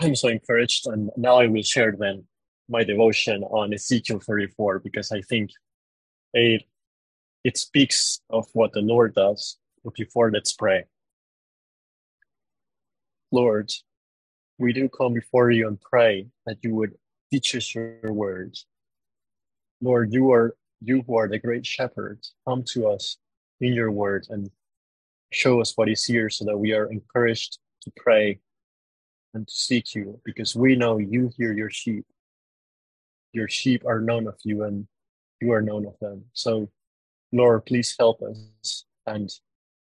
I'm so encouraged, and now I will share then my devotion on Ezekiel 34 because I think it it speaks of what the Lord does. Before, let's pray. Lord, we do come before you and pray that you would teach us your words. Lord, you are you who are the great shepherd. Come to us in your word and show us what is here so that we are encouraged to pray and to seek you because we know you hear your sheep. Your sheep are known of you and you are known of them. So, Lord, please help us and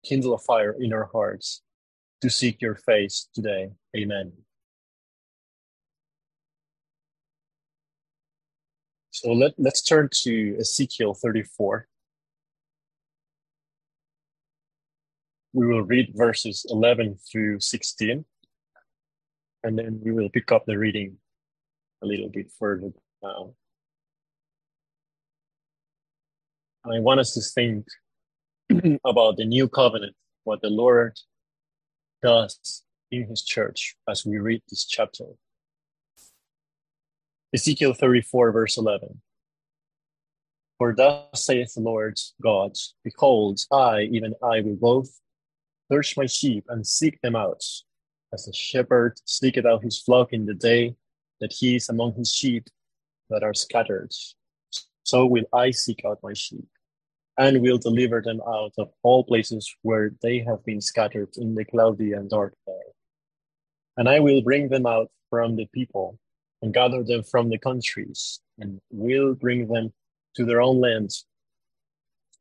kindle a fire in our hearts to seek your face today. Amen. So let, let's turn to Ezekiel 34. We will read verses 11 through 16 and then we will pick up the reading a little bit further now. I want us to think about the new covenant, what the Lord does in his church as we read this chapter. Ezekiel 34, verse 11. For thus saith the Lord God, Behold, I, even I, will both search my sheep and seek them out as a shepherd seeketh out his flock in the day that he is among his sheep that are scattered. So will I seek out my sheep, and will deliver them out of all places where they have been scattered in the cloudy and dark day. And I will bring them out from the people, and gather them from the countries, and will bring them to their own lands,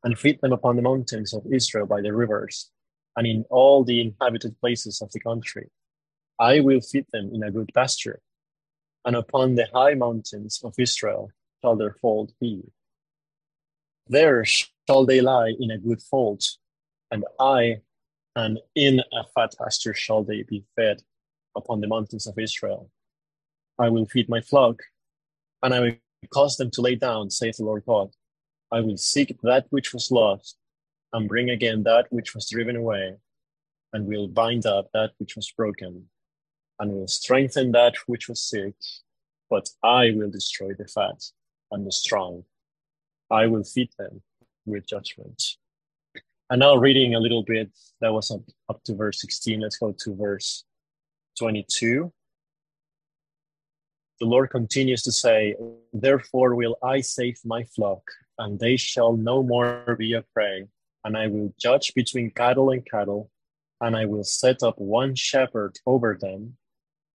and feed them upon the mountains of Israel by the rivers, and in all the inhabited places of the country I will feed them in a good pasture, and upon the high mountains of Israel shall their fold be. There shall they lie in a good fold, and I, and in a fat pasture shall they be fed upon the mountains of Israel. I will feed my flock, and I will cause them to lay down, saith the Lord God. I will seek that which was lost, and bring again that which was driven away, and will bind up that which was broken and will strengthen that which was sick, but I will destroy the fat and the strong. I will feed them with judgment. And now, reading a little bit, that was up, up to verse 16. Let's go to verse 22. The Lord continues to say, Therefore will I save my flock, and they shall no more be a prey. And I will judge between cattle and cattle, and I will set up one shepherd over them,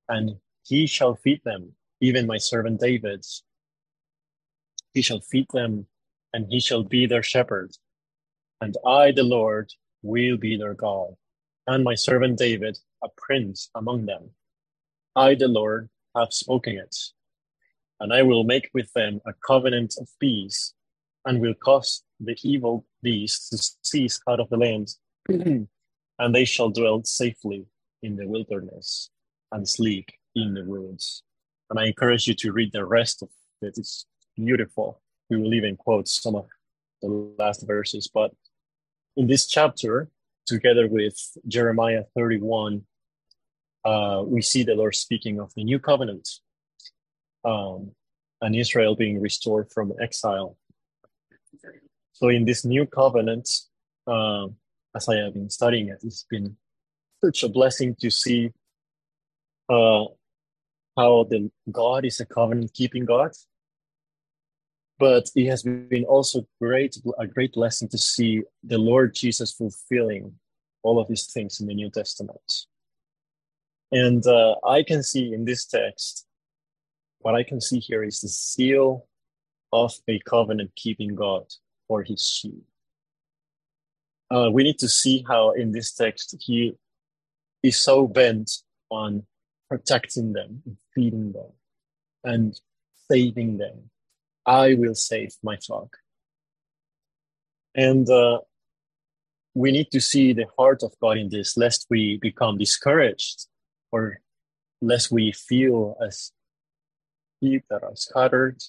and he shall feed them, even my servant David's. He shall feed them, and he shall be their shepherd. And I, the Lord, will be their God, and my servant David, a prince among them. I, the Lord, have spoken it. And I will make with them a covenant of peace, and will cause the evil beasts to cease out of the land, and they shall dwell safely in the wilderness and sleep in the woods. And I encourage you to read the rest of it. It's beautiful. We will even quote some of the last verses. But in this chapter, together with Jeremiah 31, uh, we see the Lord speaking of the new covenant um, and Israel being restored from exile. So, in this new covenant, uh, as I have been studying it, it's been such a blessing to see uh, how the God is a covenant keeping God. But it has been also great a great blessing to see the Lord Jesus fulfilling all of these things in the New Testament. And uh, I can see in this text, what I can see here is the seal of a covenant keeping God for his sheep. Uh, we need to see how in this text he is so bent on protecting them, feeding them, and saving them. I will save my flock. And uh, we need to see the heart of God in this, lest we become discouraged or lest we feel as sheep that are scattered,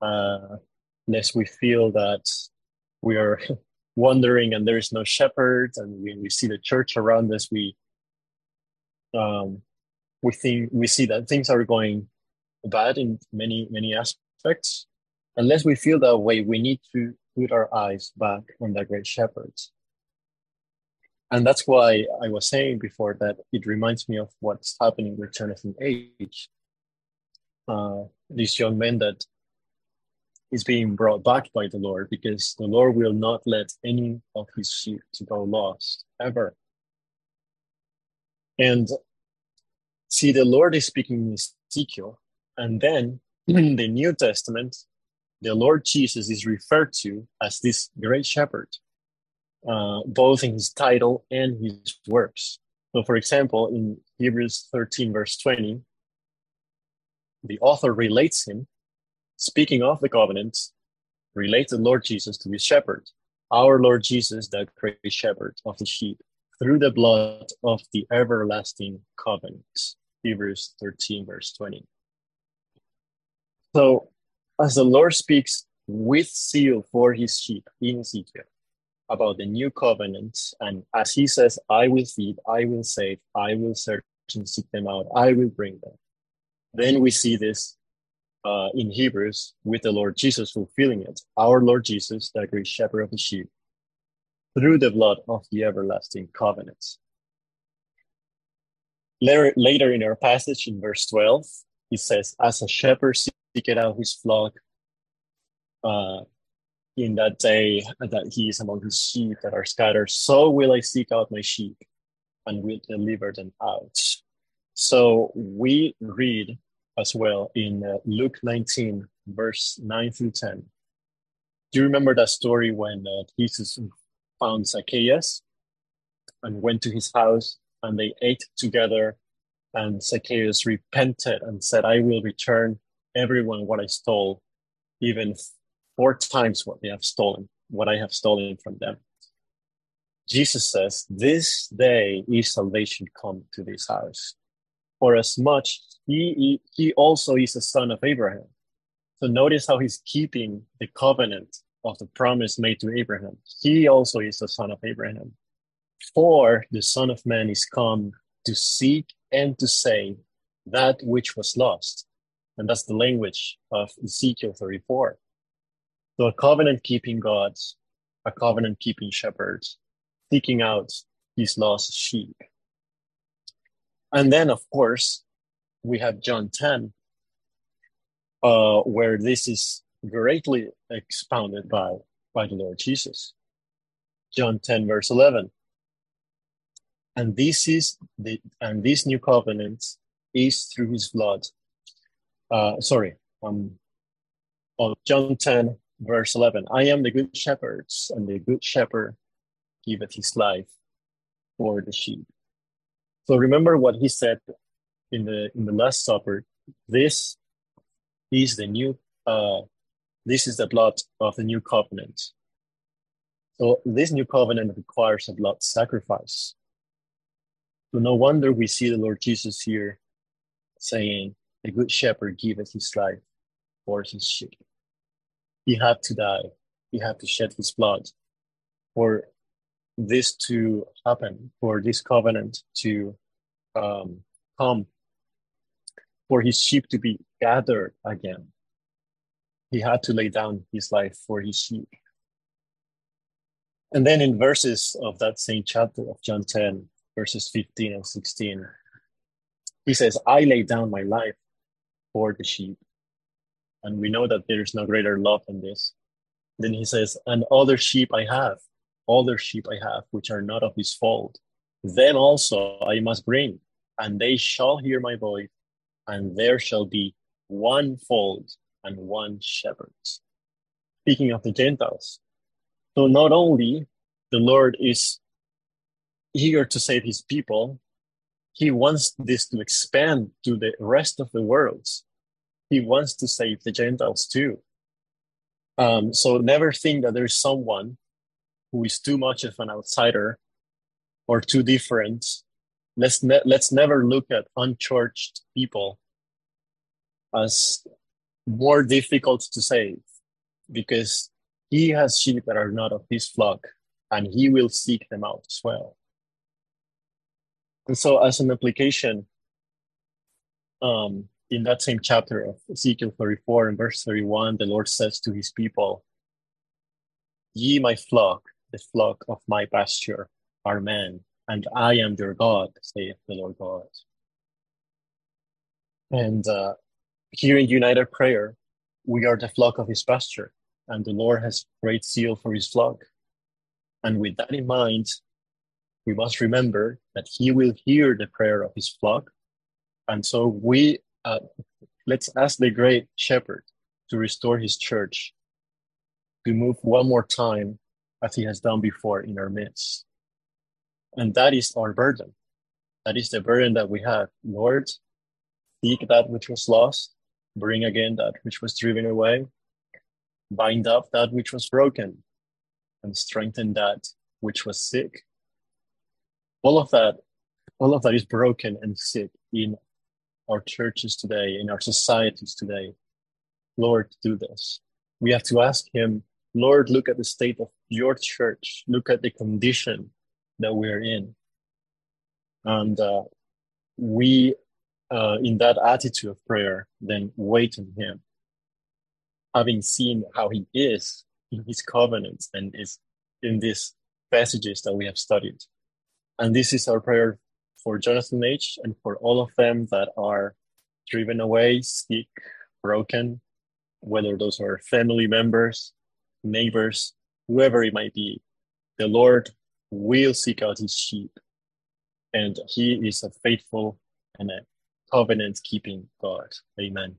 uh, lest we feel that we are wandering and there is no shepherd. And when we see the church around us, we um, we think we see that things are going bad in many many aspects unless we feel that way we need to put our eyes back on the great shepherds and that's why i was saying before that it reminds me of what's happening with Jonathan H uh, this young man that is being brought back by the lord because the lord will not let any of his sheep to go lost ever. And see the lord is speaking in ezekiel and then in the new testament the lord jesus is referred to as this great shepherd uh, both in his title and his works. So, for example, in Hebrews 13, verse 20, the author relates him, speaking of the covenant, relates the Lord Jesus to his shepherd, our Lord Jesus, the great shepherd of the sheep, through the blood of the everlasting covenant. Hebrews 13, verse 20. So, as the Lord speaks with zeal for his sheep in Ezekiel, about the new covenant. And as he says, I will feed, I will save, I will search and seek them out, I will bring them. Then we see this uh, in Hebrews with the Lord Jesus fulfilling it. Our Lord Jesus, the great shepherd of the sheep, through the blood of the everlasting covenants. Later, later in our passage in verse 12, he says, As a shepherd seeketh out his flock, uh, in that day that he is among his sheep that are scattered, so will I seek out my sheep and will deliver them out. So we read as well in uh, Luke 19, verse 9 through 10. Do you remember that story when uh, Jesus found Zacchaeus and went to his house and they ate together? And Zacchaeus repented and said, I will return everyone what I stole, even four times what they have stolen, what I have stolen from them. Jesus says, This day is salvation come to this house. For as much he, he also is a son of Abraham. So notice how he's keeping the covenant of the promise made to Abraham. He also is a son of Abraham. For the Son of Man is come to seek and to save that which was lost. And that's the language of Ezekiel 34. So a covenant keeping God, a covenant keeping shepherd, seeking out his lost sheep. And then, of course, we have John 10, uh, where this is greatly expounded by, by the Lord Jesus. John 10, verse 11. And this is the and this new covenant is through his blood. Uh, sorry, um, on John 10, verse 11 I am the good shepherd, and the good shepherd giveth his life for the sheep. So remember what he said in the in the Last Supper. This is the new uh, this is the blood of the new covenant. So this new covenant requires a blood sacrifice. So no wonder we see the Lord Jesus here saying, The good shepherd giveth his life for his sheep he had to die. He had to shed his blood for this to happen, for this covenant to um, come, for his sheep to be gathered again. He had to lay down his life for his sheep. And then in verses of that same chapter of John 10, verses 15 and 16, he says, I lay down my life for the sheep. And we know that there is no greater love than this. Then he says, And other sheep I have, other sheep I have, which are not of his fold. Them also I must bring, and they shall hear my voice, and there shall be one fold and one shepherd. Speaking of the Gentiles. So not only the Lord is eager to save his people, he wants this to expand to the rest of the world he wants to save the Gentiles too. Um, so never think that there's someone who is too much of an outsider or too different. Let's ne- let's never look at unchurched people as more difficult to save because he has sheep that are not of his flock and he will seek them out as well. And so as an application, um, in that same chapter of Ezekiel 34 and verse 31, the Lord says to his people, Ye, my flock, the flock of my pasture, are men, and I am your God, saith the Lord God. And uh, here in United Prayer, we are the flock of his pasture, and the Lord has great zeal for his flock. And with that in mind, we must remember that he will hear the prayer of his flock. And so we uh, let's ask the great shepherd to restore his church, to move one more time as he has done before in our midst. And that is our burden. That is the burden that we have. Lord, seek that which was lost, bring again that which was driven away, bind up that which was broken, and strengthen that which was sick. All of that, all of that is broken and sick in our churches today, in our societies today. Lord, do this. We have to ask Him, Lord, look at the state of your church. Look at the condition that we're in. And uh, we, uh, in that attitude of prayer, then wait on Him. Having seen how He is in His covenants and is in these passages that we have studied. And this is our prayer for Jonathan H. and for all of them that are driven away, sick, broken, whether those are family members, neighbors, whoever it might be. The Lord will seek out his sheep, and he is a faithful and a covenant keeping God. Amen.